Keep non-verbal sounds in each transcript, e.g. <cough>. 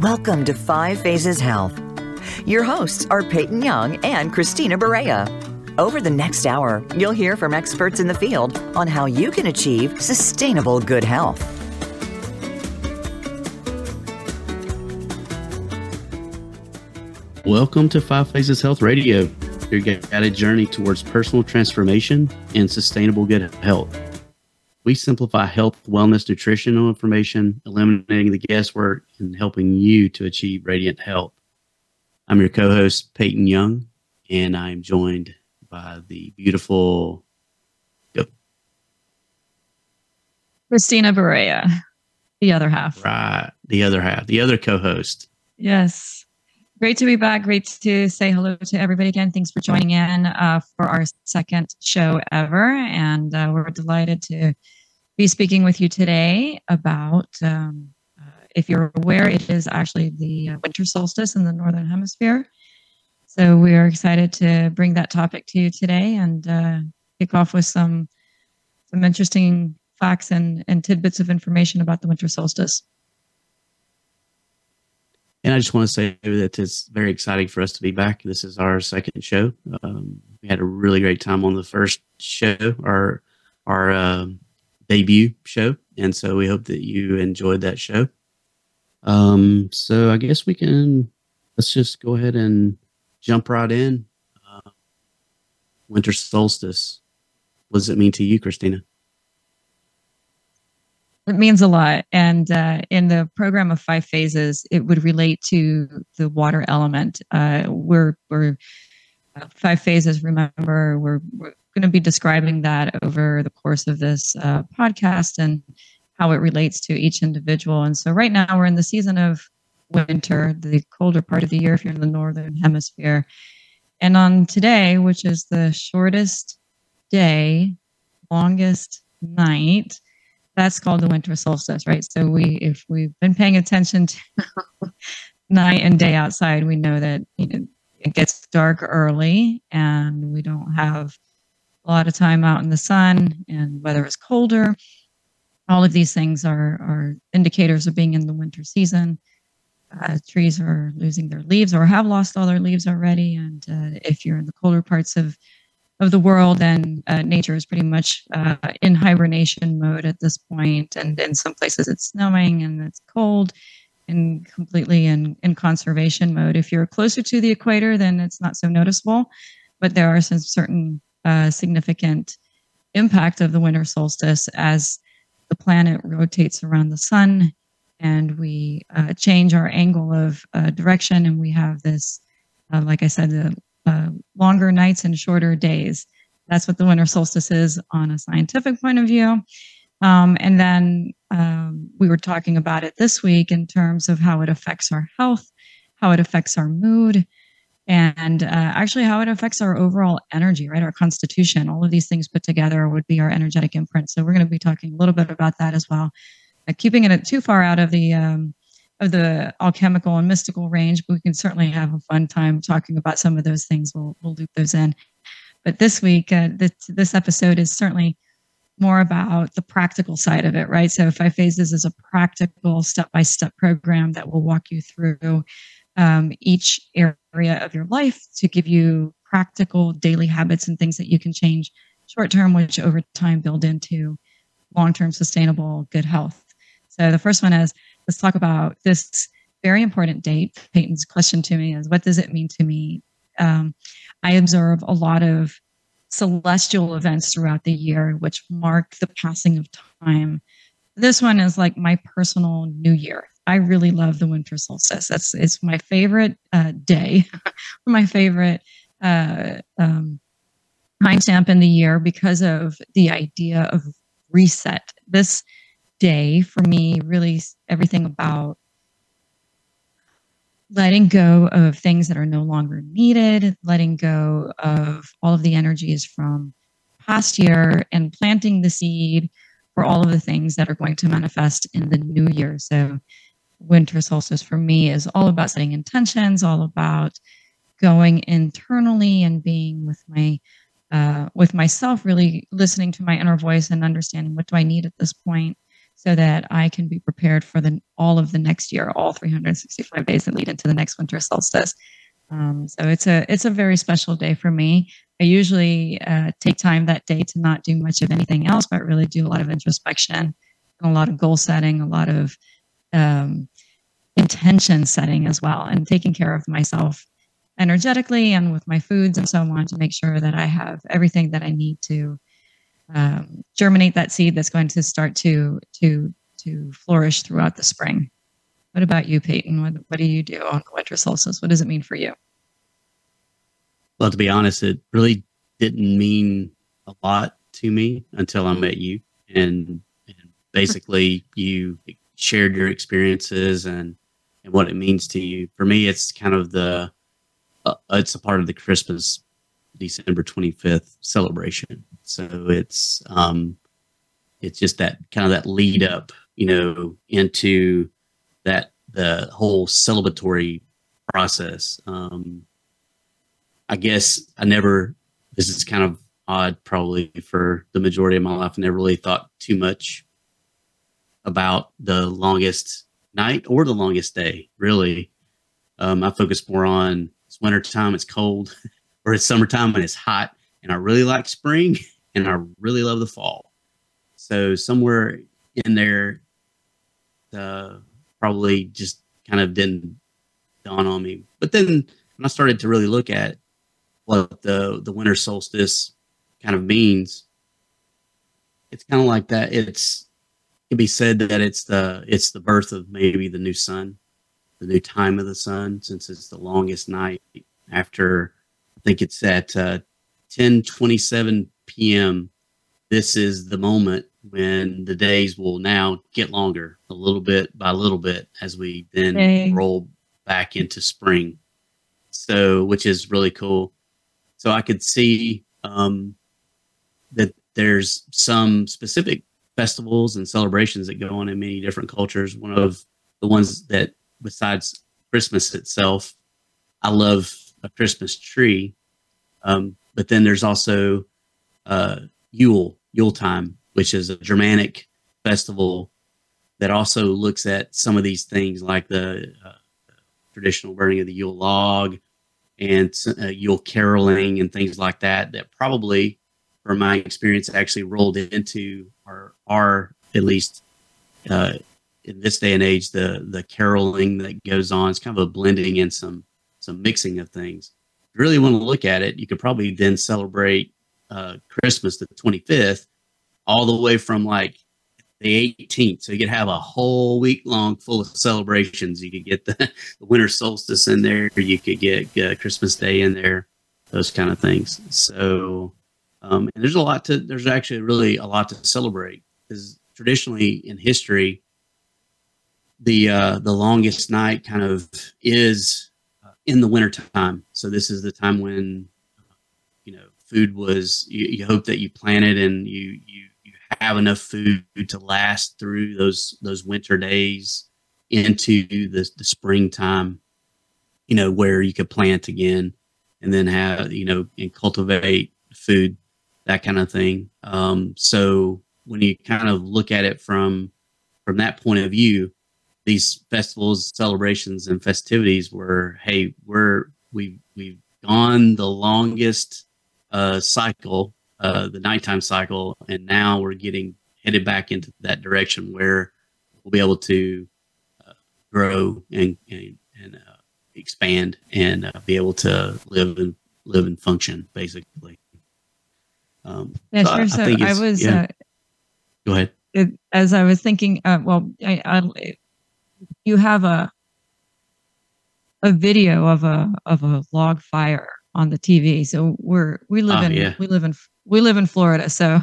Welcome to Five Phases Health. Your hosts are Peyton Young and Christina Berea. Over the next hour, you'll hear from experts in the field on how you can achieve sustainable good health. Welcome to Five Phases Health Radio, your guided journey towards personal transformation and sustainable good health. We simplify health, wellness, nutritional information, eliminating the guesswork, and helping you to achieve radiant health. I'm your co host, Peyton Young, and I'm joined by the beautiful Christina Berea, the other half. Right, the other half, the other co host. Yes. Great to be back. Great to say hello to everybody again. Thanks for joining in uh, for our second show ever. And uh, we're delighted to be speaking with you today about, um, uh, if you're aware, it is actually the uh, winter solstice in the Northern Hemisphere. So we are excited to bring that topic to you today and uh, kick off with some some interesting facts and, and tidbits of information about the winter solstice. And I just want to say that it's very exciting for us to be back. This is our second show. Um, we had a really great time on the first show, our our um, debut show, and so we hope that you enjoyed that show. Um, so I guess we can let's just go ahead and jump right in. Uh, winter solstice. What does it mean to you, Christina? It means a lot. And uh, in the program of five phases, it would relate to the water element. Uh, we're, we're uh, five phases. Remember, we're, we're going to be describing that over the course of this uh, podcast and how it relates to each individual. And so, right now, we're in the season of winter, the colder part of the year if you're in the northern hemisphere. And on today, which is the shortest day, longest night, that's called the winter solstice, right? So we, if we've been paying attention to <laughs> night and day outside, we know that you know, it gets dark early, and we don't have a lot of time out in the sun, and weather is colder. All of these things are are indicators of being in the winter season. Uh, trees are losing their leaves or have lost all their leaves already, and uh, if you're in the colder parts of of the world then uh, nature is pretty much uh, in hibernation mode at this point. and in some places it's snowing and it's cold and completely in, in conservation mode if you're closer to the equator then it's not so noticeable but there are some certain uh, significant impact of the winter solstice as the planet rotates around the sun and we uh, change our angle of uh, direction and we have this uh, like i said the uh, longer nights and shorter days. That's what the winter solstice is on a scientific point of view. Um, and then um, we were talking about it this week in terms of how it affects our health, how it affects our mood, and uh, actually how it affects our overall energy, right? Our constitution. All of these things put together would be our energetic imprint. So we're going to be talking a little bit about that as well. Uh, keeping it too far out of the um, of the alchemical and mystical range, but we can certainly have a fun time talking about some of those things. We'll, we'll loop those in. But this week, uh, this, this episode is certainly more about the practical side of it, right? So, Five Phases is a practical step by step program that will walk you through um, each area of your life to give you practical daily habits and things that you can change short term, which over time build into long term sustainable good health. So, the first one is let's talk about this very important date. Peyton's question to me is, what does it mean to me? Um, I observe a lot of celestial events throughout the year, which mark the passing of time. This one is like my personal new year. I really love the winter solstice. That's it's my favorite uh, day, <laughs> my favorite uh, um, timestamp in the year because of the idea of reset. This day for me really everything about letting go of things that are no longer needed, letting go of all of the energies from past year and planting the seed for all of the things that are going to manifest in the new year. So winter solstice for me is all about setting intentions, all about going internally and being with my uh, with myself, really listening to my inner voice and understanding what do I need at this point so that I can be prepared for the all of the next year, all 365 days that lead into the next winter solstice. Um, so it's a it's a very special day for me. I usually uh, take time that day to not do much of anything else, but really do a lot of introspection, a lot of goal setting, a lot of um, intention setting as well, and taking care of myself energetically and with my foods and so on to make sure that I have everything that I need to um, germinate that seed that's going to start to to to flourish throughout the spring. What about you, Peyton? What, what do you do on the winter solstice? What does it mean for you? Well, to be honest, it really didn't mean a lot to me until I met you, and, and basically you shared your experiences and and what it means to you. For me, it's kind of the uh, it's a part of the Christmas December 25th celebration. So it's um it's just that kind of that lead up, you know, into that the whole celebratory process. Um I guess I never this is kind of odd probably for the majority of my life. I never really thought too much about the longest night or the longest day, really. Um, I focus more on it's wintertime, it's cold, <laughs> or it's summertime and it's hot. And I really like spring <laughs> and I really love the fall. So somewhere in there, uh, probably just kind of didn't dawn on me. But then when I started to really look at what the the winter solstice kind of means, it's kind of like that. It's it can be said that it's the it's the birth of maybe the new sun the new time of the sun since it's the longest night after I think it's at uh, 10 27 p.m. This is the moment when the days will now get longer a little bit by little bit as we then Dang. roll back into spring. So, which is really cool. So I could see um, that there's some specific festivals and celebrations that go on in many different cultures. One of the ones that besides Christmas itself, I love a Christmas tree. Um, but then there's also uh, Yule, Yule time, which is a Germanic festival that also looks at some of these things like the uh, traditional burning of the Yule log and uh, Yule caroling and things like that, that probably, from my experience, actually rolled into or are at least uh, in this day and age, the the caroling that goes on is kind of a blending and some some mixing of things. If you really want to look at it, you could probably then celebrate uh, Christmas the 25th, all the way from like the 18th. So you could have a whole week long full of celebrations. You could get the, <laughs> the winter solstice in there. You could get uh, Christmas Day in there, those kind of things. So, um, and there's a lot to, there's actually really a lot to celebrate because traditionally in history, the uh, the longest night kind of is uh, in the wintertime. So this is the time when you know food was you, you hope that you planted and you you you have enough food to last through those those winter days into the the springtime. You know where you could plant again and then have you know and cultivate food that kind of thing. Um, so when you kind of look at it from from that point of view, these festivals, celebrations, and festivities were, hey, we're we've we've gone the longest uh, cycle, uh, the nighttime cycle, and now we're getting headed back into that direction where we'll be able to uh, grow and and, and uh, expand and uh, be able to live and live and function basically. Um, yeah, so sure. I, I, I was. Yeah. Uh, Go ahead. It, as I was thinking, well, I, I you have a a video of a of a log fire on the TV. So we're we live oh, in yeah. we live in we live in Florida, so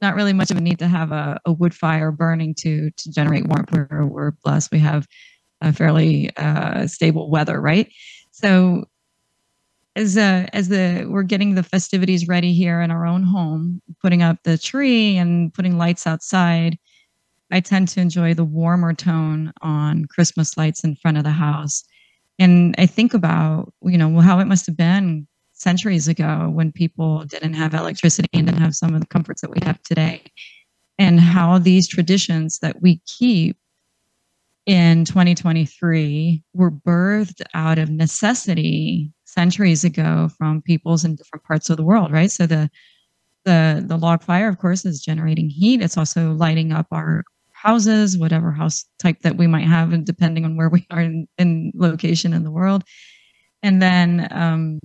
not really much of a need to have a, a wood fire burning to to generate warmth. We're we're blessed. We have a fairly uh, stable weather, right? So as uh, as the we're getting the festivities ready here in our own home, putting up the tree and putting lights outside, I tend to enjoy the warmer tone on Christmas lights in front of the house. And I think about, you know, how it must have been centuries ago when people didn't have electricity and didn't have some of the comforts that we have today. and how these traditions that we keep in 2023 were birthed out of necessity centuries ago from peoples in different parts of the world, right? So the the the log fire, of course, is generating heat. It's also lighting up our houses, whatever house type that we might have, and depending on where we are in, in location in the world. And then um,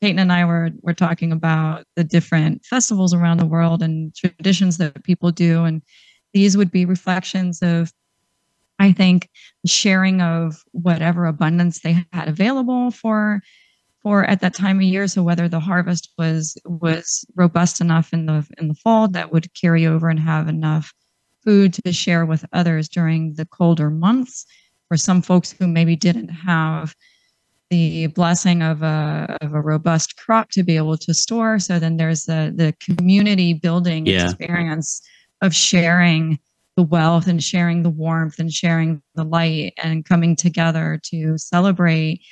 Peyton and I were were talking about the different festivals around the world and traditions that people do, and these would be reflections of, I think, sharing of whatever abundance they had available for for at that time of year. So whether the harvest was was robust enough in the in the fall that would carry over and have enough food to share with others during the colder months. For some folks who maybe didn't have the blessing of a of a robust crop to be able to store. So then there's the the community building yeah. experience of sharing the wealth and sharing the warmth and sharing the light and coming together to celebrate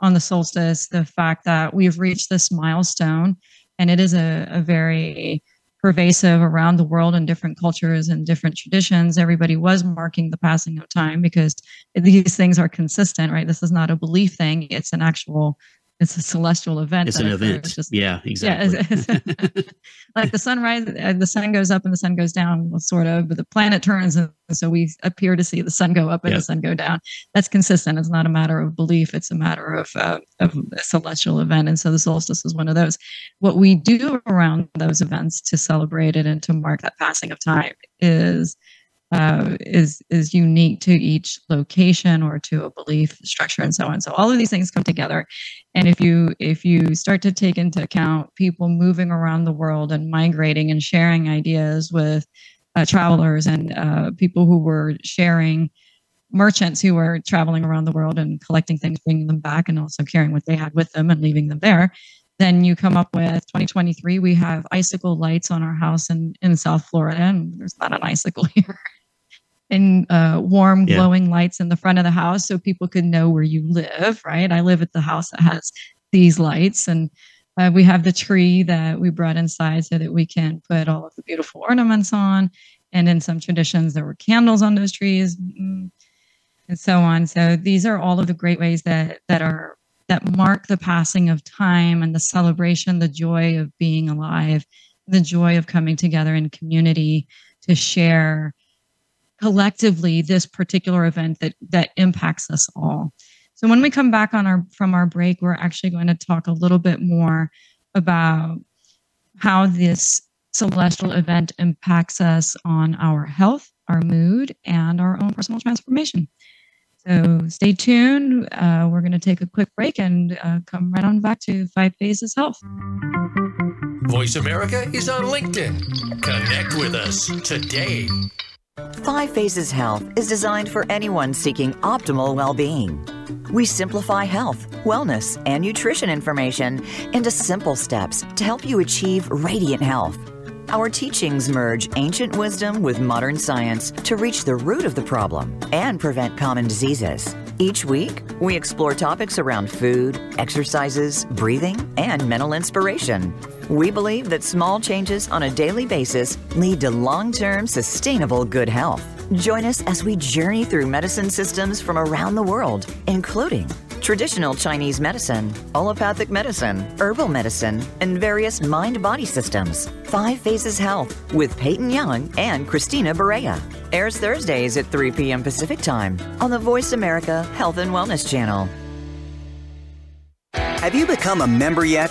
on the solstice the fact that we've reached this milestone and it is a, a very pervasive around the world in different cultures and different traditions. Everybody was marking the passing of time because these things are consistent, right? This is not a belief thing, it's an actual it's a celestial event. It's an event. Just, yeah, exactly. Yeah, <laughs> like the sunrise, uh, the sun goes up and the sun goes down, sort of, but the planet turns. And so we appear to see the sun go up and yep. the sun go down. That's consistent. It's not a matter of belief. It's a matter of, uh, of a celestial event. And so the solstice is one of those. What we do around those events to celebrate it and to mark that passing of time is uh, is is unique to each location or to a belief structure and so on. So all of these things come together, and if you if you start to take into account people moving around the world and migrating and sharing ideas with uh, travelers and uh, people who were sharing merchants who were traveling around the world and collecting things, bringing them back, and also carrying what they had with them and leaving them there. Then you come up with 2023. We have icicle lights on our house in, in South Florida, and there's not an icicle <laughs> here and uh, warm glowing yeah. lights in the front of the house so people could know where you live right i live at the house that has these lights and uh, we have the tree that we brought inside so that we can put all of the beautiful ornaments on and in some traditions there were candles on those trees mm, and so on so these are all of the great ways that that are that mark the passing of time and the celebration the joy of being alive the joy of coming together in community to share collectively this particular event that that impacts us all. So when we come back on our from our break, we're actually going to talk a little bit more about how this celestial event impacts us on our health, our mood, and our own personal transformation. So stay tuned. Uh, we're going to take a quick break and uh, come right on back to Five Phases Health. Voice America is on LinkedIn. Connect with us today. Five Phases Health is designed for anyone seeking optimal well being. We simplify health, wellness, and nutrition information into simple steps to help you achieve radiant health. Our teachings merge ancient wisdom with modern science to reach the root of the problem and prevent common diseases. Each week, we explore topics around food, exercises, breathing, and mental inspiration. We believe that small changes on a daily basis lead to long term sustainable good health. Join us as we journey through medicine systems from around the world, including traditional Chinese medicine, allopathic medicine, herbal medicine, and various mind body systems. Five Phases Health with Peyton Young and Christina Berea. Airs Thursdays at 3 p.m. Pacific Time on the Voice America Health and Wellness Channel. Have you become a member yet?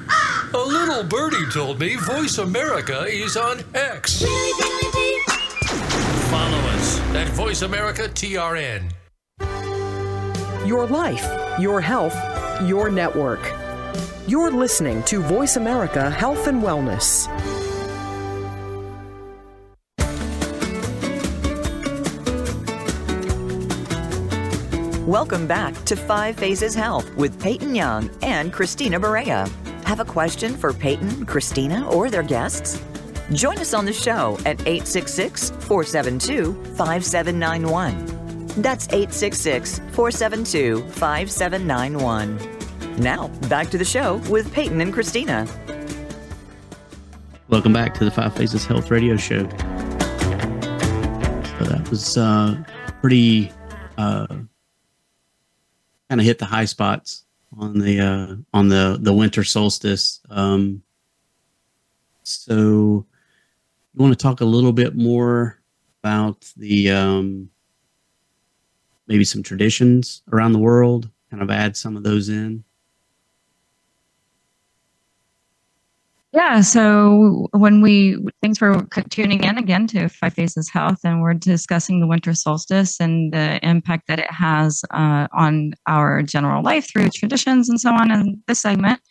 Birdie told me Voice America is on X. Follow us at Voice America TRN. Your life, your health, your network. You're listening to Voice America Health and Wellness. Welcome back to Five Phases Health with Peyton Young and Christina Berea. Have a question for Peyton, Christina, or their guests? Join us on the show at 866 472 5791. That's 866 472 5791. Now, back to the show with Peyton and Christina. Welcome back to the Five Phases Health Radio Show. So that was uh, pretty uh, kind of hit the high spots on the uh, on the the winter solstice. Um, so, you want to talk a little bit more about the um, maybe some traditions around the world? Kind of add some of those in. Yeah. So when we, thanks for tuning in again to Five Phases Health, and we're discussing the winter solstice and the impact that it has uh, on our general life through traditions and so on. In this segment,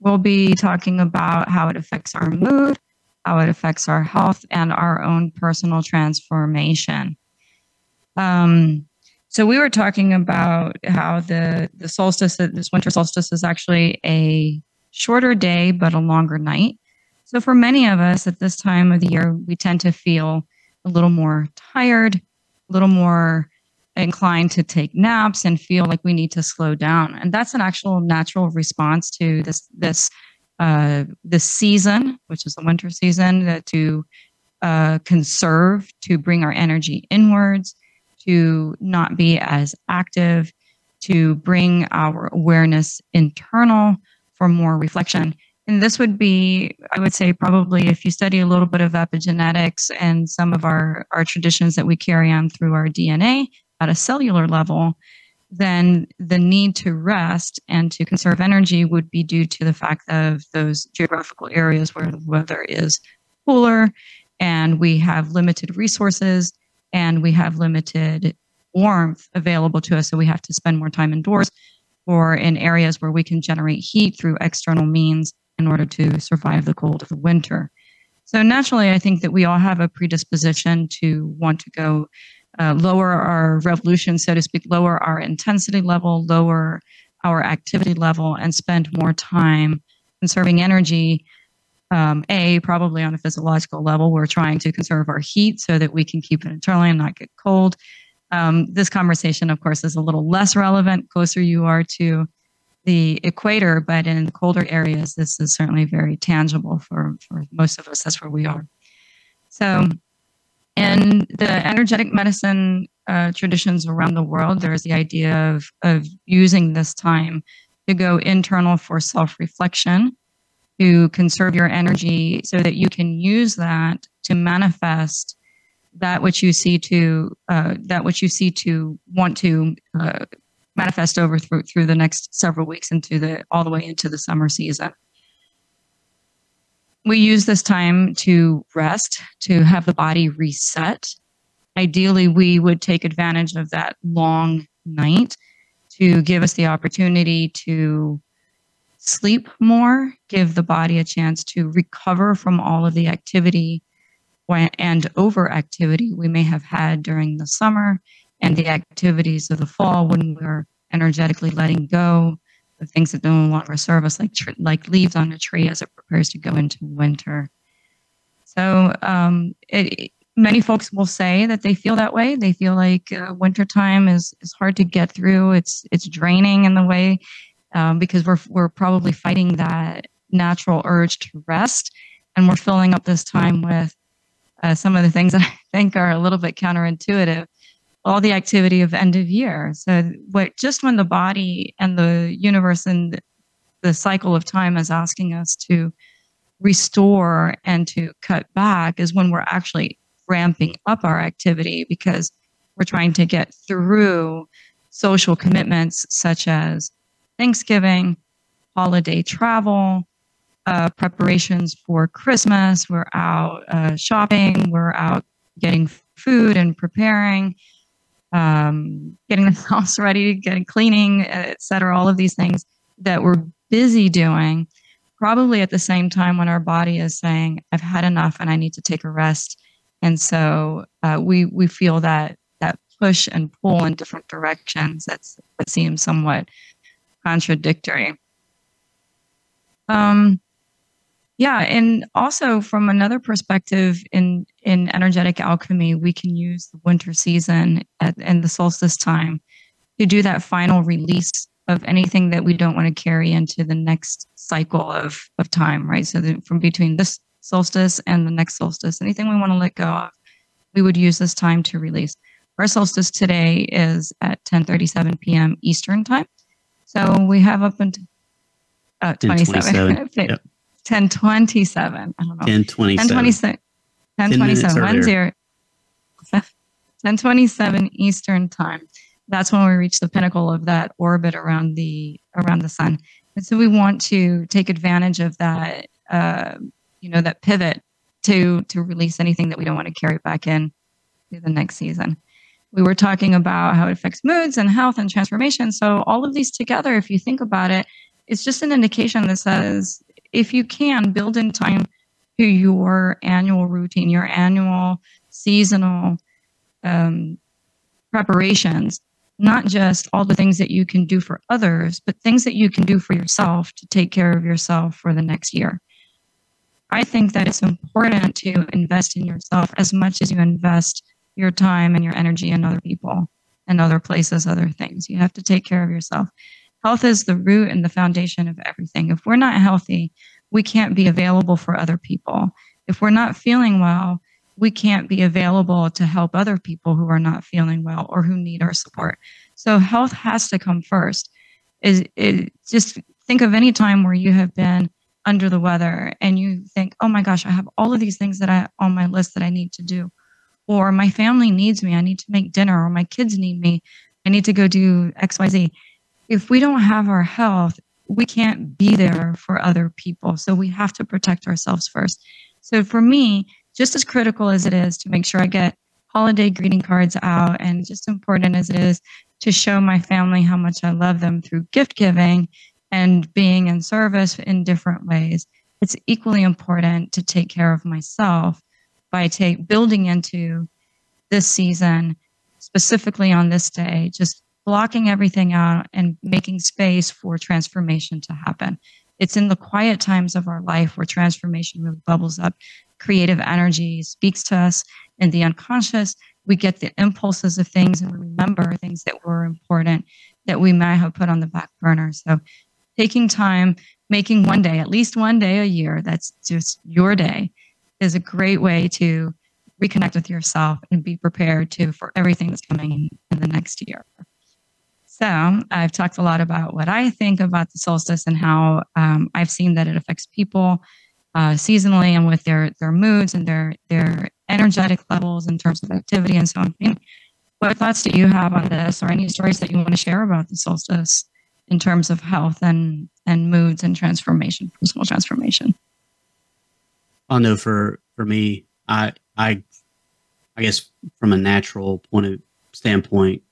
we'll be talking about how it affects our mood, how it affects our health, and our own personal transformation. Um, so we were talking about how the the solstice, this winter solstice, is actually a shorter day, but a longer night. So, for many of us at this time of the year, we tend to feel a little more tired, a little more inclined to take naps and feel like we need to slow down. And that's an actual natural response to this this uh, this season, which is the winter season, uh, to uh, conserve, to bring our energy inwards, to not be as active, to bring our awareness internal for more reflection. And this would be, I would say, probably if you study a little bit of epigenetics and some of our, our traditions that we carry on through our DNA at a cellular level, then the need to rest and to conserve energy would be due to the fact of those geographical areas where the weather is cooler and we have limited resources and we have limited warmth available to us. So we have to spend more time indoors or in areas where we can generate heat through external means in order to survive the cold of the winter. So naturally, I think that we all have a predisposition to want to go uh, lower our revolution, so to speak, lower our intensity level, lower our activity level, and spend more time conserving energy. Um, a, probably on a physiological level, we're trying to conserve our heat so that we can keep it internally and not get cold. Um, this conversation, of course, is a little less relevant closer you are to the equator, but in colder areas, this is certainly very tangible for, for most of us. That's where we are. So, in the energetic medicine uh, traditions around the world, there's the idea of, of using this time to go internal for self reflection, to conserve your energy so that you can use that to manifest that which you see to uh, that which you see to want to uh, manifest over through through the next several weeks into the all the way into the summer season. We use this time to rest, to have the body reset. Ideally, we would take advantage of that long night to give us the opportunity to sleep more, give the body a chance to recover from all of the activity and overactivity we may have had during the summer and the activities of the fall when we're energetically letting go of things that no longer serve us, like like leaves on a tree as it prepares to go into winter. So um, it, many folks will say that they feel that way. They feel like uh, wintertime is is hard to get through. It's it's draining in the way um, because we're we're probably fighting that natural urge to rest, and we're filling up this time with uh, some of the things that <laughs> I think are a little bit counterintuitive. All the activity of end of year. So, what just when the body and the universe and the cycle of time is asking us to restore and to cut back is when we're actually ramping up our activity because we're trying to get through social commitments such as Thanksgiving, holiday travel, uh, preparations for Christmas. We're out uh, shopping. We're out getting food and preparing, um, getting <laughs> the house ready, getting cleaning, etc. All of these things that we're busy doing, probably at the same time when our body is saying, "I've had enough and I need to take a rest." And so uh, we we feel that that push and pull in different directions. That's that seems somewhat contradictory. Um, yeah, and also from another perspective, in in energetic alchemy, we can use the winter season at, and the solstice time to do that final release of anything that we don't want to carry into the next cycle of of time, right? So from between this solstice and the next solstice, anything we want to let go of, we would use this time to release. Our solstice today is at 10:37 p.m. Eastern time, so we have up until uh, 27. <laughs> yep. 1027. I don't know. 1027. 1027. 1027. 1027 <laughs> Eastern time. That's when we reach the pinnacle of that orbit around the around the sun. And so we want to take advantage of that, uh, you know, that pivot to to release anything that we don't want to carry back in to the next season. We were talking about how it affects moods and health and transformation. So all of these together, if you think about it, it's just an indication that says if you can build in time to your annual routine, your annual seasonal um, preparations, not just all the things that you can do for others, but things that you can do for yourself to take care of yourself for the next year. I think that it's important to invest in yourself as much as you invest your time and your energy in other people and other places, other things. You have to take care of yourself. Health is the root and the foundation of everything. If we're not healthy, we can't be available for other people. If we're not feeling well, we can't be available to help other people who are not feeling well or who need our support. So health has to come first. Is it just think of any time where you have been under the weather and you think, "Oh my gosh, I have all of these things that I on my list that I need to do." Or my family needs me, I need to make dinner or my kids need me. I need to go do XYZ if we don't have our health, we can't be there for other people. So we have to protect ourselves first. So for me, just as critical as it is to make sure I get holiday greeting cards out, and just as important as it is to show my family how much I love them through gift giving and being in service in different ways, it's equally important to take care of myself by take building into this season specifically on this day just blocking everything out and making space for transformation to happen. It's in the quiet times of our life where transformation really bubbles up. Creative energy speaks to us in the unconscious. We get the impulses of things and we remember things that were important that we might have put on the back burner. So, taking time, making one day, at least one day a year, that's just your day, is a great way to reconnect with yourself and be prepared to for everything that's coming in the next year. So I've talked a lot about what I think about the solstice and how um, I've seen that it affects people uh, seasonally and with their their moods and their their energetic levels in terms of activity and so on. What thoughts do you have on this, or any stories that you want to share about the solstice in terms of health and and moods and transformation, personal transformation? I know for for me, I I I guess from a natural point of standpoint,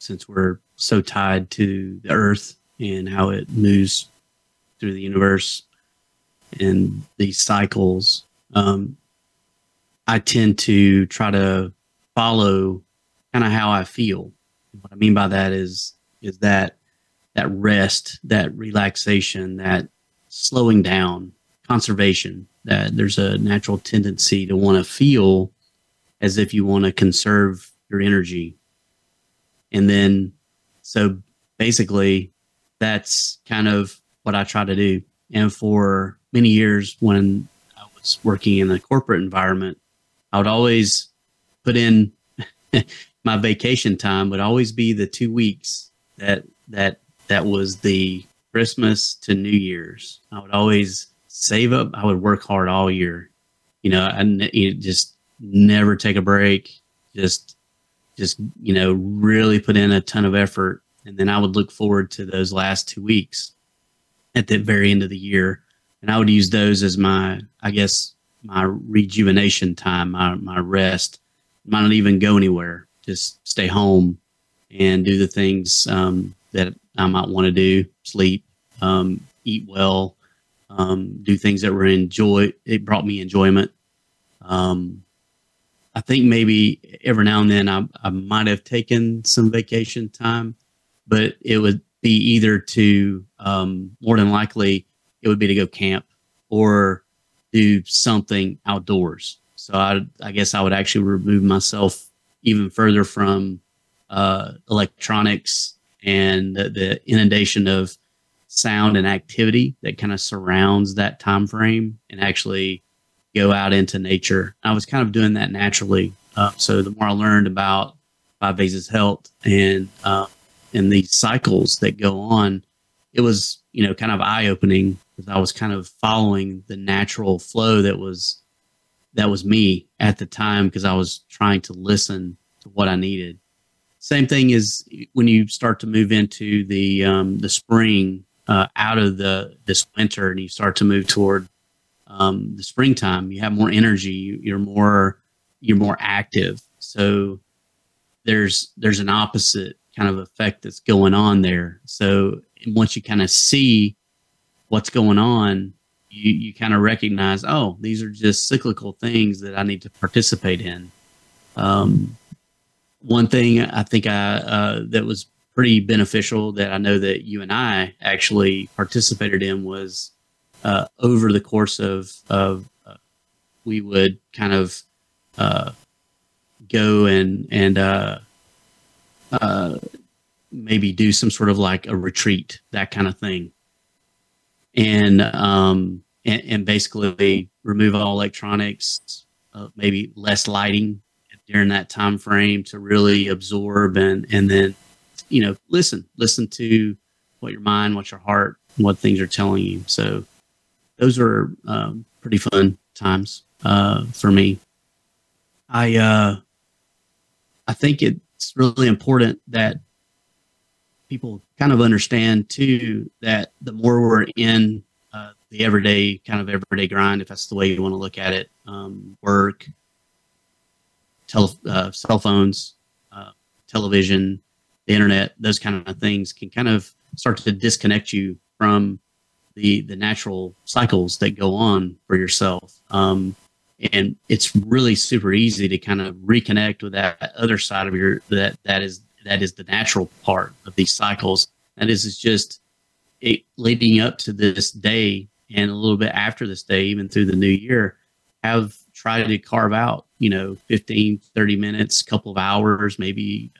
since we're so tied to the earth and how it moves through the universe and these cycles um, i tend to try to follow kind of how i feel. What i mean by that is is that that rest that relaxation that slowing down conservation that there's a natural tendency to want to feel as if you want to conserve your energy and then, so basically, that's kind of what I try to do. And for many years, when I was working in the corporate environment, I would always put in <laughs> my vacation time would always be the two weeks that that that was the Christmas to New Year's. I would always save up. I would work hard all year. You know, I just never take a break. Just just you know really put in a ton of effort. And then i would look forward to those last two weeks at the very end of the year. And i would use those as my i guess my rejuvenation time my, my rest. Might not even go anywhere. Just stay home and do the things um, that i might want to do. Sleep um, eat well um, do things that were enjoy it brought me enjoyment. Um, I think maybe every now and then I, I might have taken some vacation time, but it would be either to um, more than likely it would be to go camp or do something outdoors. So I, I guess I would actually remove myself even further from uh, electronics and the, the inundation of sound and activity that kind of surrounds that time frame and actually go out into nature. I was kind of doing that naturally. Uh, so the more I learned about five phases health and uh, and these cycles that go on, it was you know kind of eye opening because I was kind of following the natural flow that was that was me at the time because I was trying to listen to what I needed. Same thing is when you start to move into the um, the spring uh, out of the this winter and you start to move toward um, the springtime. You have more energy. You're more you're more active. So there's there's an opposite kind of effect that's going on there. So once you kind of see what's going on, you, you kind of recognize, oh, these are just cyclical things that I need to participate in. Um, one thing I think I uh, that was pretty beneficial that I know that you and I actually participated in was uh, over the course of of uh, we would kind of uh, go and and uh, uh, maybe do some sort of like a retreat that kind of thing. And um and, and basically remove all electronics uh, maybe less lighting during that time frame to really absorb and and then you know listen listen to what your mind what your heart what things are telling you. So those were um, pretty fun times uh, for me. I uh i think it's really important that people kind of understand too that the more we're in uh, the everyday kind of everyday grind if that's the way you want to look at it um, work tele, uh, cell phones, uh, television, the internet, those kind of things can kind of start to disconnect you from the the natural cycles that go on for yourself. Um, and it's really super easy to kind of reconnect with that other side of your that that is that is the natural part of these cycles. That is, is just it, leading up to this day and a little bit after this day, even through the new year, have tried to carve out you know 15 30 minutes couple of hours maybe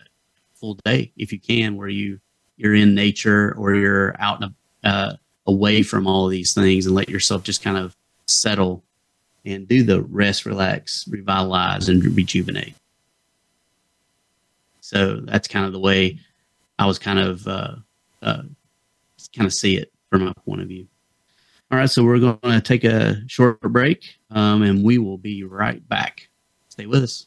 full day if you can where you you're in nature or you're out and uh, away from all of these things and let yourself just kind of settle and do the rest relax revitalize and rejuvenate. So that's kind of the way i was kind of uh, uh, kind of see it from my point of view. All right so we're going to take a short break um, and we will be right back. Stay with us.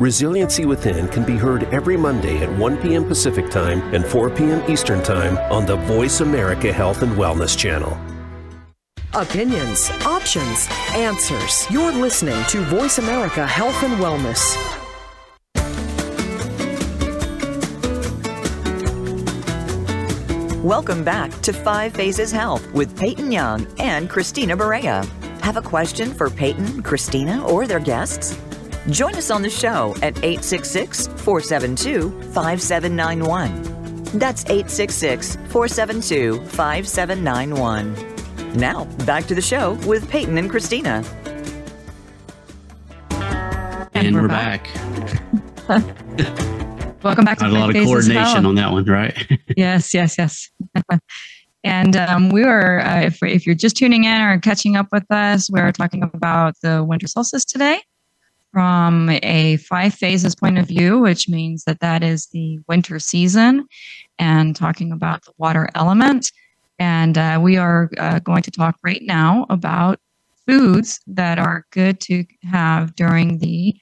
Resiliency Within can be heard every Monday at 1 p.m. Pacific Time and 4 p.m. Eastern Time on the Voice America Health and Wellness Channel. Opinions, options, answers. You're listening to Voice America Health and Wellness. Welcome back to Five Phases Health with Peyton Young and Christina Berea. Have a question for Peyton, Christina, or their guests? Join us on the show at 866 472 5791. That's 866 472 5791. Now, back to the show with Peyton and Christina. And, we're, back. <laughs> Welcome back to Got a lot of coordination Health. on that one, right? <laughs> yes, yes, yes. <laughs> and um, we were, uh, if, if you're just tuning in or catching up with us, we're talking about the winter solstice today from a five phases point of view, which means that that is the winter season, and talking about the water element. And uh, we are uh, going to talk right now about foods that are good to have during the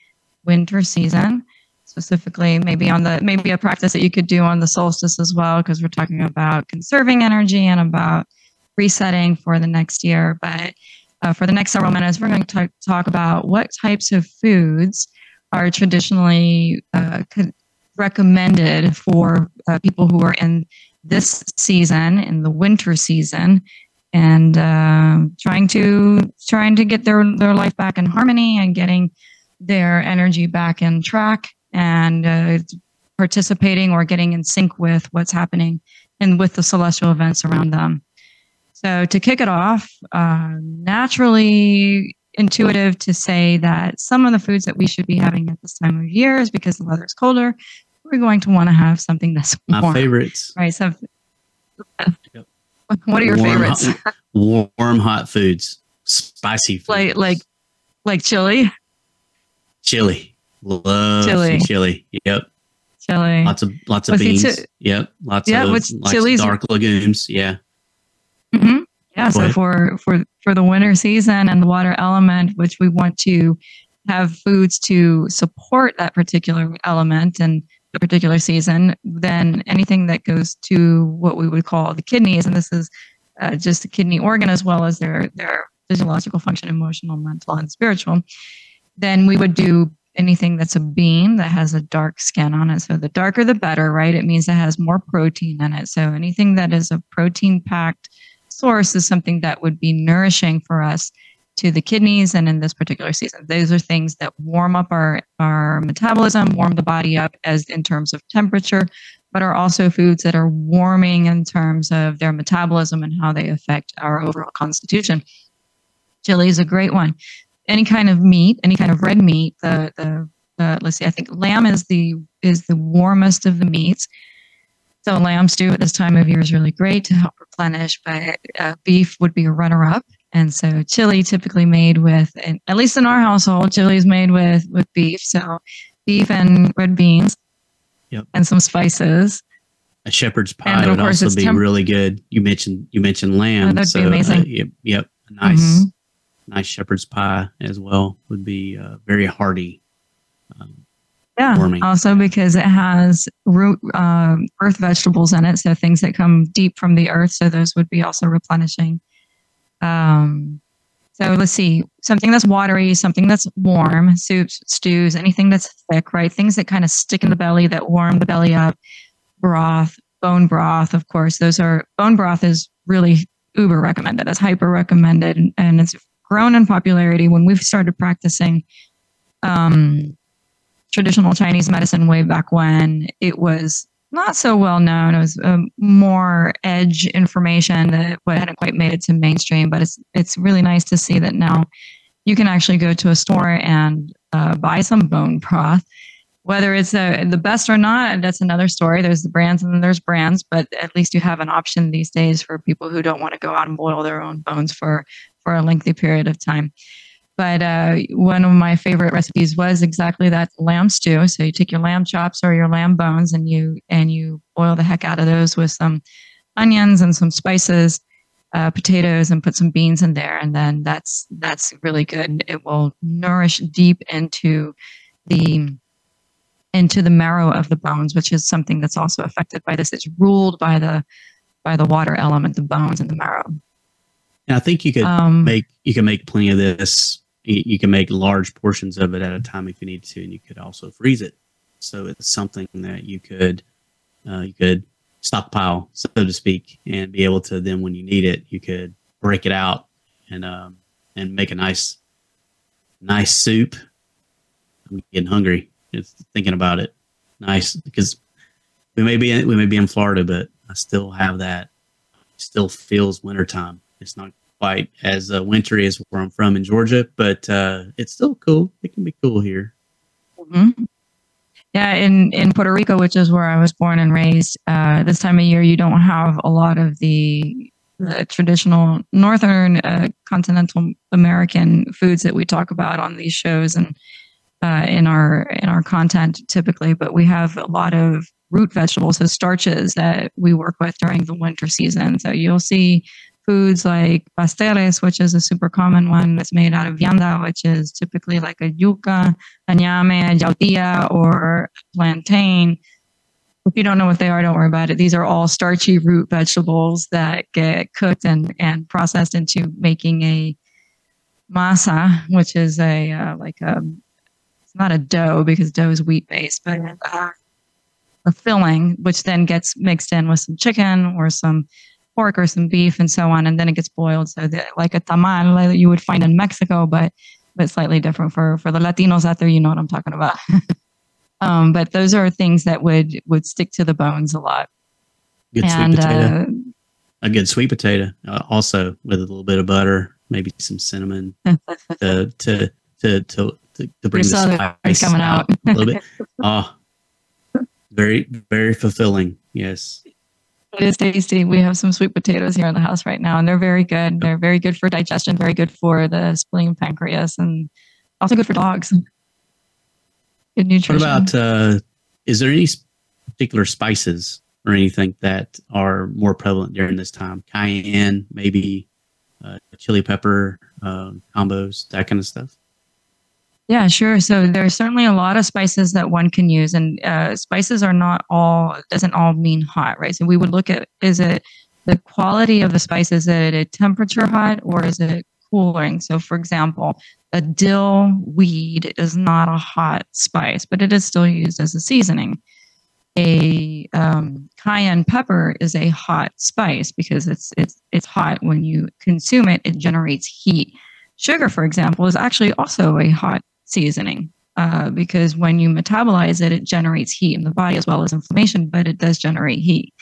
winter season specifically maybe on the maybe a practice that you could do on the solstice as well because we're talking about conserving energy and about resetting for the next year but uh, for the next several minutes we're going to talk, about what types of foods are traditionally uh, co- recommended for uh, people who are in this season in the winter season and uh, trying to trying to get their their life back in harmony and getting their energy back in track and uh, participating or getting in sync with what's happening and with the celestial events around them. So, to kick it off, uh, naturally intuitive to say that some of the foods that we should be having at this time of year is because the weather is colder. We're going to want to have something that's My warm, favorites. right? So, Yep. what are your Warm, favorites? hot- warm, hot foods, spicy foods, like, like, like chili, chili. Love Chili. chili. chili. Yep. chili. Lots of lots of Well, see, beans. chi- yep. Lots Yeah, of what's- lots of chili's- dark legumes. Yeah. Hmm Yeah. Go So ahead. for for for the winter season and the water element, which we want to have foods to support that particular element and the particular season, then anything that goes to what we would call the kidneys, and this is uh, just the kidney organ as well as their their physiological function, emotional, mental, and spiritual. Then we would do anything that's a bean that has a dark skin on it. So the darker the better, right? It means it has more protein in it. So anything that is a protein packed source is something that would be nourishing for us to the kidneys and in this particular season. Those are things that warm up our, our metabolism, warm the body up as in terms of temperature, but are also foods that are warming in terms of their metabolism and how they affect our overall constitution. Chili is a great one. Any kind of meat, any kind of red meat, the the uh, let's see, I think lamb is the is the warmest of the meats. So lamb stew at this time of year is really great to help replenish, but uh, beef would be a runner-up. And so chili typically made with, and at least in our household, chili is made with with beef. So beef and red beans, Yep. and some spices. A shepherd's pie would also be temp- really good. You mentioned you mentioned lamb. Oh, that'd be so, uh, amazing. yep, yep. A nice Mhm. nice shepherd's pie as well would be uh, very hearty. Yeah. warming. Also because it has root um, earth vegetables in it, so things that come deep from the earth. So those would be also replenishing. Um, so let's see, something that's watery, something that's warm, soups, stews, anything that's thick, right? Things that kind of stick in the belly that warm the belly up. Broth, bone broth, of course. Those are bone broth is really uber recommended. It's hyper recommended, and- and it's grown in popularity when we've started practicing. Um, traditional Chinese medicine way back when it was not so well known. It was um, more edge information that hadn't quite made it to mainstream. But it's it's really nice to see that now you can actually go to a store and uh, buy some bone broth. Whether it's uh, the best or not, that's another story. There's the brands and there's brands, but at least you have an option these days for people who don't want to go out and boil their own bones for for a lengthy period of time. But uh, one of my favorite recipes was exactly that lamb stew. So you take your lamb chops or your lamb bones and you and you boil the heck out of those with some onions and some spices, uh, potatoes, and put some beans in there, and then that's that's really good. It will nourish deep into the into the marrow of the bones, which is something that's also affected by this. It's ruled by the by the water element, the bones and the marrow. And I think you could um, make you can make plenty of this. You can make large portions of it at a time if you need to, and you could also freeze it. So it's something that you could uh, you could stockpile, so to speak, and be able to then when you need it, you could break it out and um, and make a nice nice soup. I'm getting hungry just thinking about it. Nice because we may be in, we may be in Florida, but I still have that. Still feels wintertime. It's not quite as uh, wintry as where I'm from in Georgia, but uh, it's still cool. It can be cool here. Mm-hmm. Yeah, in in Puerto Rico, which is where I was born and raised, uh, this time of year you don't have a lot of the, the traditional northern uh, continental American foods that we talk about on these shows and uh, in our in our content typically. But we have a lot of root vegetables, so starches that we work with during the winter season. So you'll see foods like pasteles, which is a super common one that's made out of vianda, which is typically like a yuca, a ñame, a yautía, or plantain. If you don't know what they are, don't worry about it. These are all starchy root vegetables that get cooked and, and processed into making a masa, which is a uh, like a it's not a dough because dough is wheat based, but uh, a filling, which then gets mixed in with some chicken or some pork or some beef and so on, and then it gets boiled. So that, like a tamal that you would find in Mexico, but but slightly different for for the Latinos out there. You know what I'm talking about. <laughs> um, but those are things that would would stick to the bones a lot. Good and, sweet potato. Uh, a good sweet potato, uh, also with a little bit of butter, maybe some cinnamon <laughs> to, to to to to, to bring the spice coming out, out a little bit. Oh, <laughs> very very fulfilling. Yes. It is tasty. We have some sweet potatoes here in the house right now, and they're very good. They're very good for digestion, very good for the spleen, pancreas, and also good for dogs. Good nutrition. What about, uh, is there any particular spices or anything that are more prevalent during this time? Cayenne, maybe uh, chili pepper uh, combos, that kind of stuff? Yeah, sure. So there's certainly a lot of spices that one can use, and uh, spices are not all doesn't all mean hot, right? So we would look at is it the quality of the spice? Is it a temperature hot or is it cooling? So, for example, a dill weed is not a hot spice, but it is still used as a seasoning. A um, cayenne pepper is a hot spice because it's it's it's hot when you consume it. It generates heat. Sugar, for example, is actually also a hot seasoning uh, because when you metabolize it, it generates heat in the body as well as inflammation, but it does generate heat.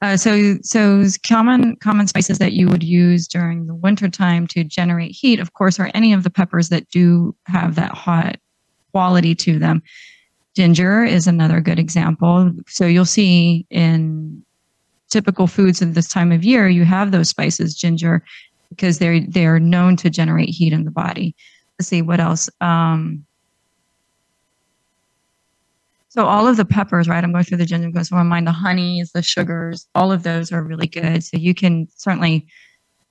Uh, so, so common common spices that you would use during the winter time to generate heat, of course, are any of the peppers that do have that hot quality to them. Ginger is another good example. So you'll see in typical foods at this time of year, you have those spices, ginger, because they're they're known to generate heat in the body let's see what else. Um, so all of the peppers, right? I'm going through the ginger goes through my mind. The honeys, the sugars, all of those are really good. So you can certainly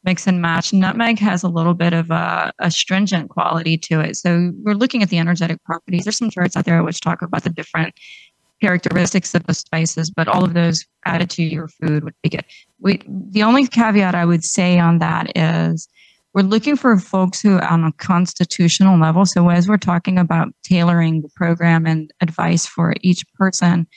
mix and match. Nutmeg has a little bit of a astringent quality to it. So we're looking at the energetic properties. There's some charts out there which talk about the different characteristics of the spices, but all of those added to your food would be good. We, the only caveat I would say on that is we're looking for folks who on a constitutional level. So as we're talking about tailoring the program and advice for each person,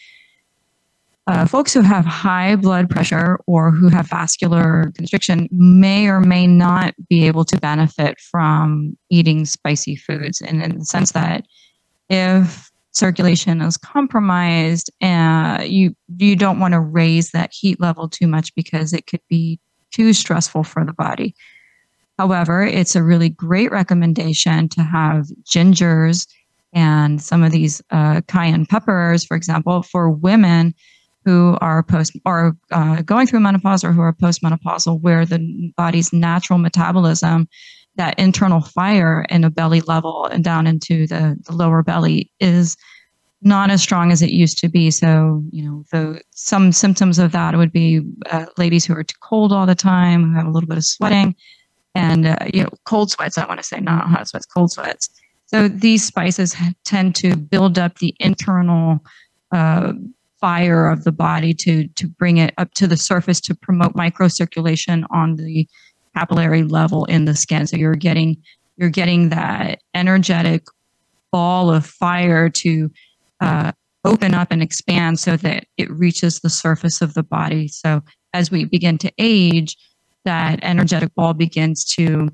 uh, folks who have high blood pressure or who have vascular constriction may or may not be able to benefit from eating spicy foods. And in the sense that if circulation is compromised, uh, you you don't want to raise that heat level too much because it could be too stressful for the body. However, it's a really great recommendation to have gingers and some of these uh, cayenne peppers, for example, for women who are post or uh, going through menopause or who are postmenopausal, where the body's natural metabolism, that internal fire in a belly level and down into the, the lower belly, is not as strong as it used to be. So, you know, the some symptoms of that would be uh, ladies who are too cold all the time, who have a little bit of sweating and uh, you know cold sweats i want to say not hot sweats cold sweats so these spices tend to build up the internal uh, fire of the body to to bring it up to the surface to promote microcirculation on the capillary level in the skin. So you're getting you're getting that energetic ball of fire to uh, open up and expand so that it reaches the surface of the body. So as we begin to age, that energetic ball begins to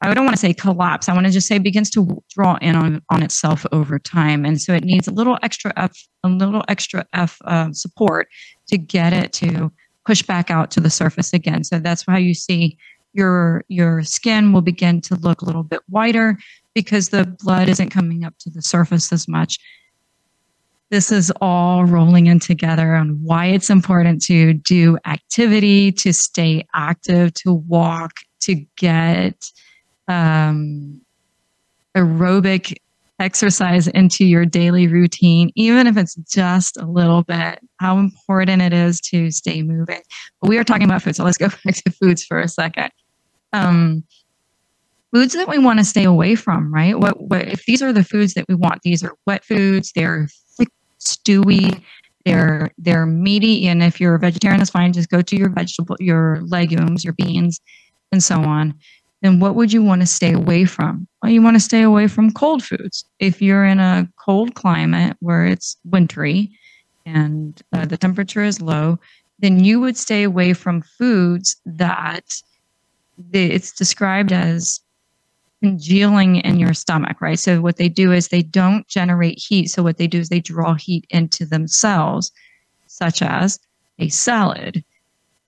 I don't want to say collapse. I want to just say begins to draw in on, on itself over time, and so it needs a little extra F, a little extra F uh, support to get it to push back out to the surface again. So that's why you see your your skin will begin to look a little bit whiter because the blood isn't coming up to the surface as much. This is all rolling in together on why it's important to do activity, to stay active, to walk, to get um, aerobic exercise into your daily routine, even if it's just a little bit, how important it is to stay moving. But we are talking about food, so let's go <laughs> back to foods for a second. Um, foods that we want to stay away from, right? What, what if these are the foods that we want? These are wet foods. They're thick, stewy. They're they're meaty, and if you're a vegetarian, that's fine. Just go to your vegetable, your legumes, your beans, and so on then what would you want to stay away from? Well, you want to stay away from cold foods. If you're in a cold climate where it's wintry and uh, the temperature is low, then you would stay away from foods that it's described as congealing in your stomach, right? So what they do is they don't generate heat. So what they do is they draw heat into themselves, such as a salad,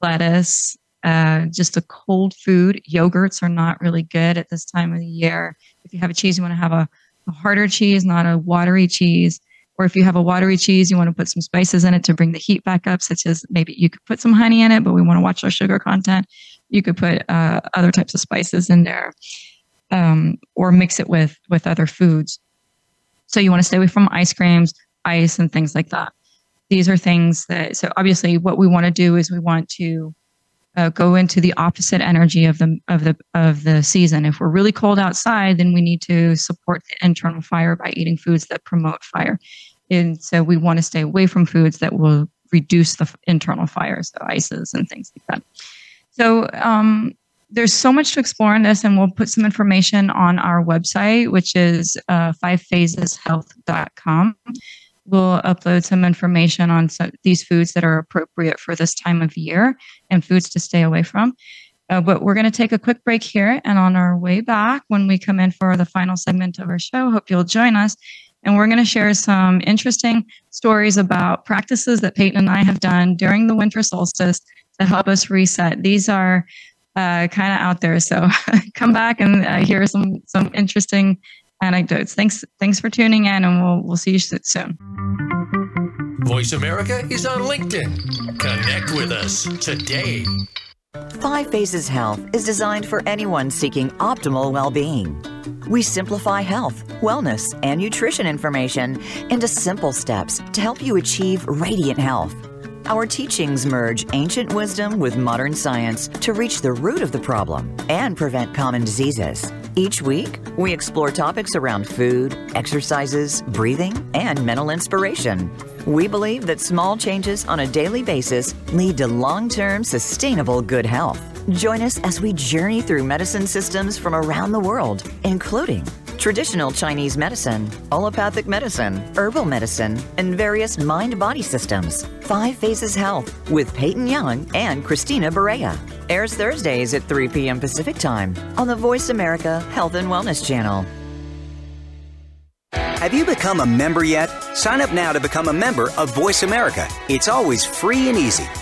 lettuce, uh, just a cold food. Yogurts are not really good at this time of the year. If you have a cheese, you want to have a, a harder cheese, not a watery cheese. Or if you have a watery cheese, you want to put some spices in it to bring the heat back up, such as maybe you could put some honey in it, but we want to watch our sugar content. You could put uh, other types of spices in there, um, or mix it with with other foods. So you want to stay away from ice creams, ice, and things like that. These are things that. So obviously, what we want to do is we want to uh, go into the opposite energy of the of the of the season. If we're really cold outside, then we need to support the internal fire by eating foods that promote fire. And so we want to stay away from foods that will reduce the internal fire, so ices and things like that. So um, there's so much to explore in this, and we'll put some information on our website, which is uh, fivephaseshealth.com we'll upload some information on some, these foods that are appropriate for this time of year and foods to stay away from. Uh, but we're going to take a quick break here. And on our way back, when we come in for the final segment of our show, hope you'll join us. And we're going to share some interesting stories about practices that Peyton and I have done during the winter solstice to help us reset. These are uh, kind of out there. So <laughs> come back and uh, hear some some interesting anecdotes. Thanks, thanks for tuning in, and we'll we'll see you soon. Voice America is on LinkedIn. Connect with us today. Five Phases Health is designed for anyone seeking optimal well-being. We simplify health, wellness, and nutrition information into simple steps to help you achieve radiant health. Our teachings merge ancient wisdom with modern science to reach the root of the problem and prevent common diseases. Each week, we explore topics around food, exercises, breathing, and mental inspiration. We believe that small changes on a daily basis lead to long term sustainable good health. Join us as we journey through medicine systems from around the world, including traditional Chinese medicine, allopathic medicine, herbal medicine, and various mind body systems. Five Phases Health with Peyton Young and Christina Berea. Airs Thursdays at 3 p.m. Pacific Time on the Voice America Health and Wellness Channel. Have you become a member yet? Sign up now to become a member of Voice America. It's always free and easy.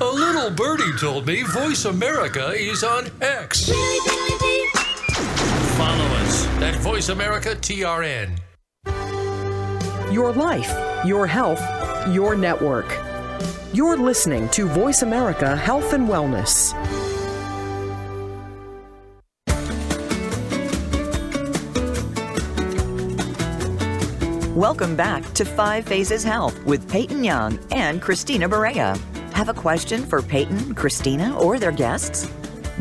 A little birdie told me Voice America is on X. Follow us at Voice America TRN. Your life, your health, your network. You're listening to Voice America Health and Wellness. Welcome back to Five Phases Health with Peyton Young and Christina Berea. Have a question for Peyton, Christina, or their guests?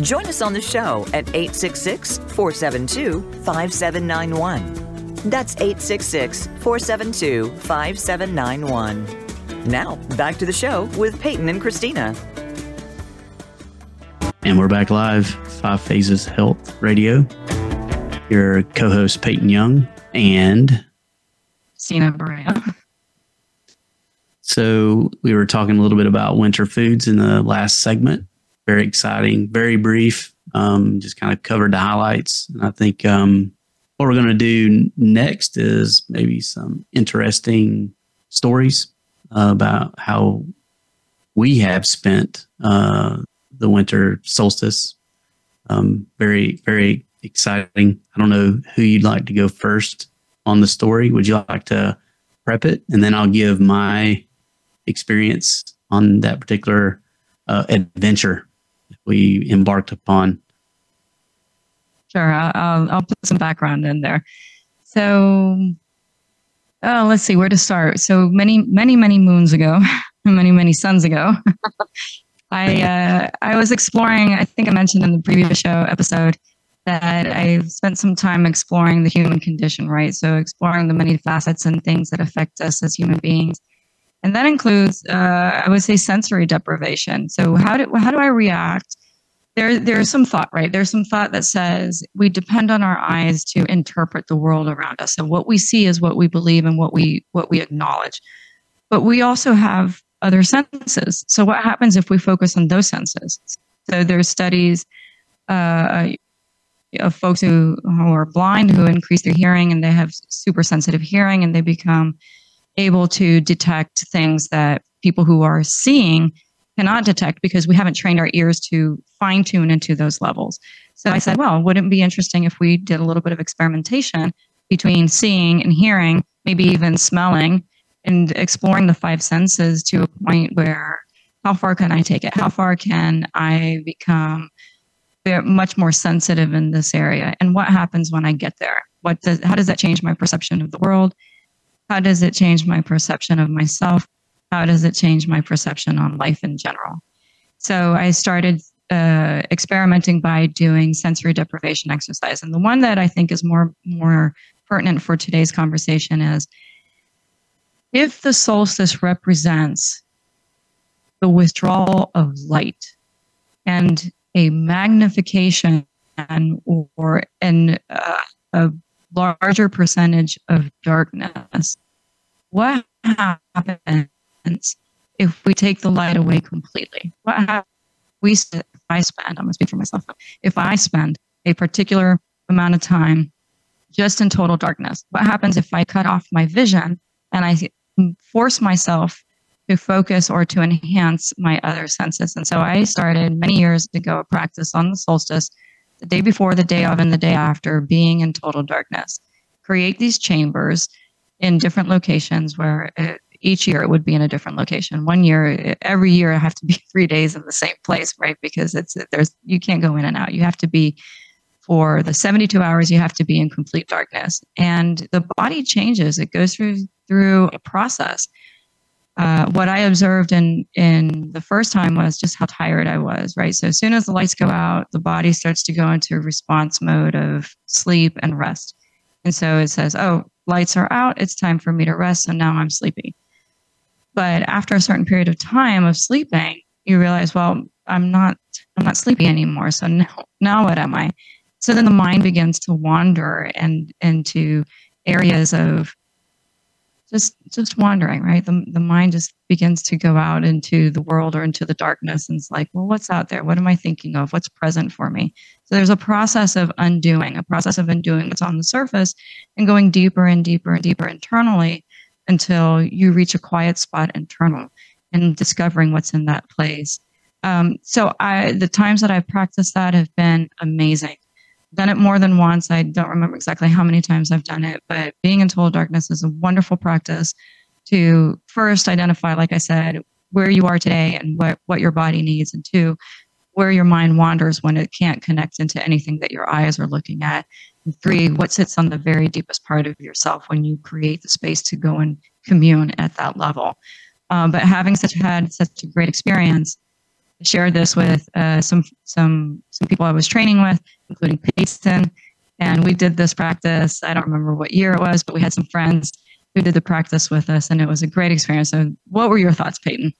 Join us on the show at 866 472 5791. That's 866 472 5791. Now, back to the show with Peyton and Christina. And we're back live, Five Phases Health Radio. Your co host, Peyton Young, and Christina Berea. So, we were talking a little bit about winter foods in the last segment. Very exciting, very brief, um, just kind of covered the highlights. And I think um, what we're going to do next is maybe some interesting stories uh, about how we have spent uh, the winter solstice. Um, very, very exciting. I don't know who you'd like to go first on the story. Would you like to prep it? And then I'll give my experience on that particular uh, adventure we embarked upon. Sure, I'll, I'll put some background in there. So, oh, let's see where to start. So many, many, many moons ago, <laughs> many, many suns ago, <laughs> I uh, I was exploring. I think I mentioned in the previous show episode that I spent some time exploring the human condition, right? So exploring the many facets and things that affect us as human beings, and that includes, uh, I would say, sensory deprivation. So how do how do I react? There, there's some thought, right? There's some thought that says we depend on our eyes to interpret the world around us. and what we see is what we believe and what we what we acknowledge. But we also have other senses. So what happens if we focus on those senses? So there's studies uh, of folks who, who are blind who increase their hearing and they have super sensitive hearing and they become able to detect things that people who are seeing cannot detect because we haven't trained our ears to fine tune into those levels. So I said, well, wouldn't it be interesting if we did a little bit of experimentation between seeing and hearing, maybe even smelling, and exploring the five senses to a point where how far can I take it? How far can I become much more sensitive in this area? And what happens when I get there? What does how does that change my perception of the world? How does it change my perception of myself? How does it change my perception on life in general? So I started uh, experimenting by doing sensory deprivation exercise, and the one that I think is more more pertinent for today's conversation is if the solstice represents the withdrawal of light and a magnification or an, uh, a larger percentage of darkness, what happens if we take the light away completely? What happens we if I spend, I'm going to speak for myself, if I spend a particular amount of time just in total darkness, what happens if I cut off my vision and I force myself to focus or to enhance my other senses. And so I started many years ago a practice on the solstice, the day before, the day of, and the day after, being in total darkness. Create these chambers in different locations where it, each year it would be in a different location. One year, every year, I have to be <laughs> three days in the same place, right? Because it's there's you can't go in and out. You have to be for the 72 hours. You have to be in complete darkness, and the body changes. It goes through through a process. Uh, what I observed in in the first time was just how tired I was. Right, so as soon as the lights go out, the body starts to go into response mode of sleep and rest, and so it says, "Oh, lights are out. It's time for me to rest." So now I'm sleepy. But after a certain period of time of sleeping, you realize, well, I'm not I'm not sleepy anymore. So now now what am I? So then the mind begins to wander and into areas of just just wandering right? The, the mind just begins to go out into the world or into the darkness and it's like well what's out there? What am i thinking of? What's present for me? So there's a process of undoing a process of undoing what's on the surface and going deeper and deeper and deeper internally until you reach a quiet spot internal and discovering what's in that place. Um, so i the times that i've practiced that have been amazing done it more than once. I don't remember exactly how many times I've done it, but being in total darkness is a wonderful practice to first identify, like I said, where you are today and what, what your body needs, and two, where your mind wanders when it can't connect into anything that your eyes are looking at. three, what sits on the very deepest part of yourself when you create the space to go and commune at that level. Um, but having such had such a great experience, I shared this with uh, some some some people I was training with, including Peyton, and we did this practice. I don't remember what year it was, but we had some friends who did the practice with us, and it was a great experience. So, what were your thoughts, Peyton?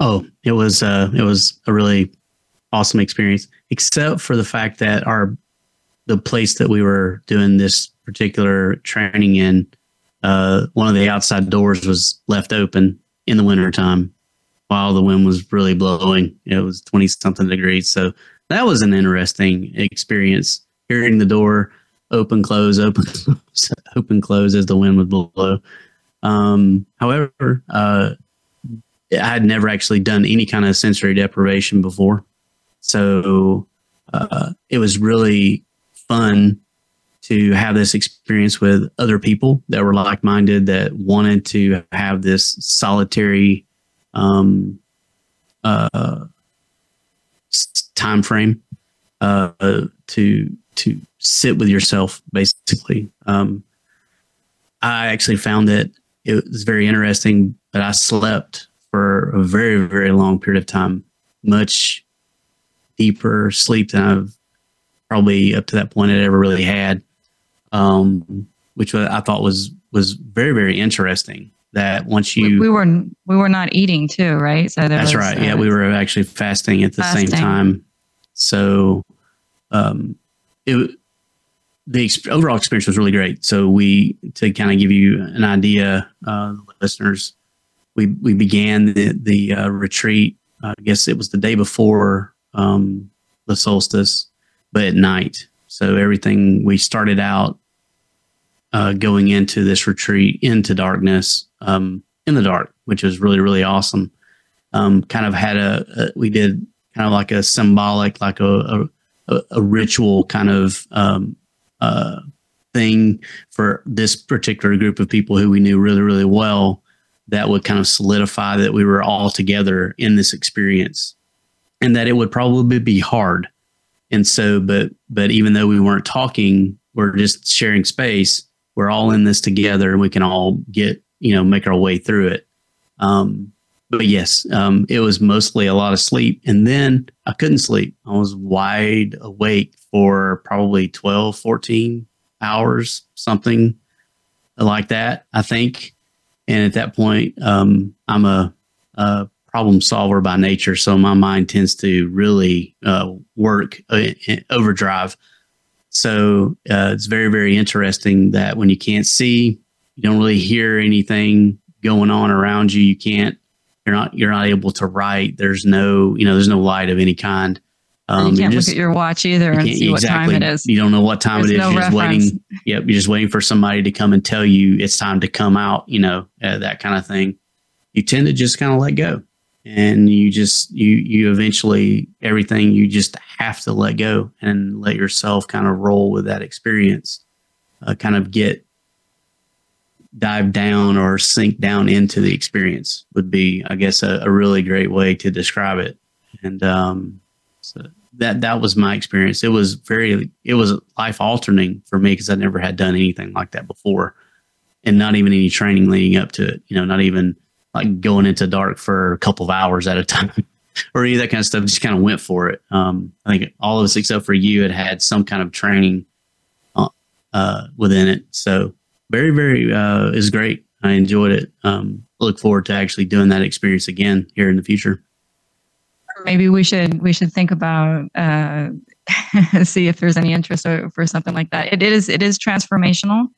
Oh, it was uh, it was a really awesome experience, except for the fact that our the place that we were doing this particular training in, uh, one of the outside doors was left open in the wintertime while the wind was really blowing. It was 20 something degrees. So that was an interesting experience hearing the door open, close, open, <laughs> open, close as the wind would blow. Um, however, uh, I had never actually done any kind of sensory deprivation before. So uh, it was really fun to have this experience with other people that were like minded that wanted to have this solitary um, uh, time frame uh, to to sit with yourself basically. Um, I actually found that it was very interesting, but I slept for a very very long period of time, much deeper sleep than I've probably up to that point had ever really had, um, which I thought was was very very interesting. That once you we, were we were not eating too, right? So that's was, right. Uh, yeah, we were actually fasting at the fasting. same time. So, um, it the overall experience was really great. So we to kind of give you an idea, uh, listeners, we we began the the uh, retreat. I guess it was the day before um, the solstice, but at night. So everything we started out uh, going into this retreat into darkness um, in the dark, which was really really awesome. Um, kind of had a, a, we did kind of like a symbolic, like a a, a ritual kind of um, uh, thing for this particular group of people who we knew really really well. That would kind of solidify that we were all together in this experience, and that it would probably be hard and so, but but even though we weren't talking, we're just sharing space. We're all in this together, and we can all get you know make our way through it. Um, but yes, um, it was mostly a lot of sleep, and then I couldn't sleep. I was wide awake for probably 12, 14 hours, something like that. I think. And at that point, um, I'm a, problem solver by nature, so my mind tends to really uh, work uh, overdrive. So uh, it's very, very interesting that when you can't see, you don't really hear anything going on around you. You can't. You're not. You're not able to write. There's no. You know. There's no light of any kind. Um, you can't just, look at your watch either and see what time it is. You don't know what time There's it is. No you're reference. just waiting. Yep, you're just waiting for somebody to come and tell you it's time to come out. You know uh, that kind of thing. You tend to just kind of let go and you just you you eventually everything you just have to let go and let yourself kind of roll with that experience uh, kind of get dive down or sink down into the experience would be i guess a, a really great way to describe it. And um, so that that was my experience. It was very it was life altering for me because i never had done anything like that before. And not even any training leading up to it you know not even like going into dark for a couple of hours at a time <laughs> or any of that kind of stuff. Just kind of went for it. Um, I think all of us except for you had had some kind of training uh, uh, within it. So very, very uh, is great. I enjoyed it. Um, look forward to actually doing that experience again here in the future. Maybe we should we should think about uh, <laughs> see if there's any interest for something like that. It is it is transformational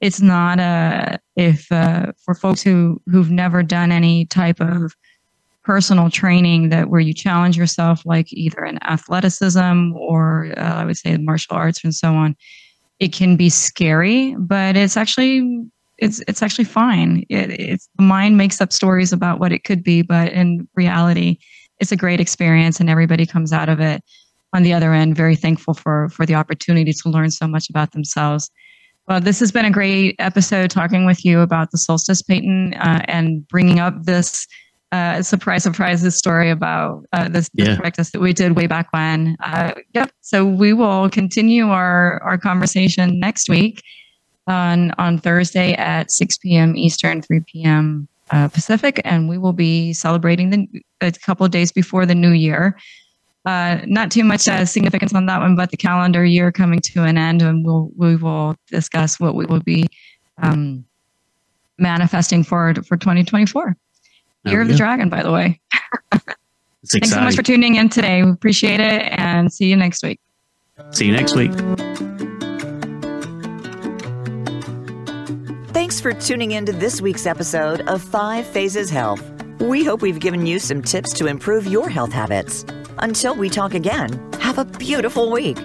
it's not a if uh, for folks who who've never done any type of personal training that where you challenge yourself like either in athleticism or uh, i would say martial arts and so on it can be scary but it's actually it's it's actually fine. It, it's the mind makes up stories about what it could be but in reality it's a great experience and everybody comes out of it on the other end very thankful for for the opportunity to learn so much about themselves well, this has been a great episode talking with you about the solstice, Peyton, uh, and bringing up this uh, surprise, surprise, this story about uh, this, this Yeah. practice that we did way back when. Uh, yep. So we will continue our our conversation next week on on Thursday at 6 p.m. Eastern, 3 p.m. Uh, Pacific, and we will be celebrating the a couple of days before the new year. Uh, not too much uh, significance on that one, but the calendar year coming to an end, and we'll we will discuss what we will be um, manifesting for for 2024. There Year we of the. Dragon, by the way. It's Thanks so much for tuning in today. We appreciate it, and see you next week. See you next week. Thanks for tuning in to this week's episode of Five Phases Health. We hope we've given you some tips to improve your health habits. Until we talk again, have a beautiful week.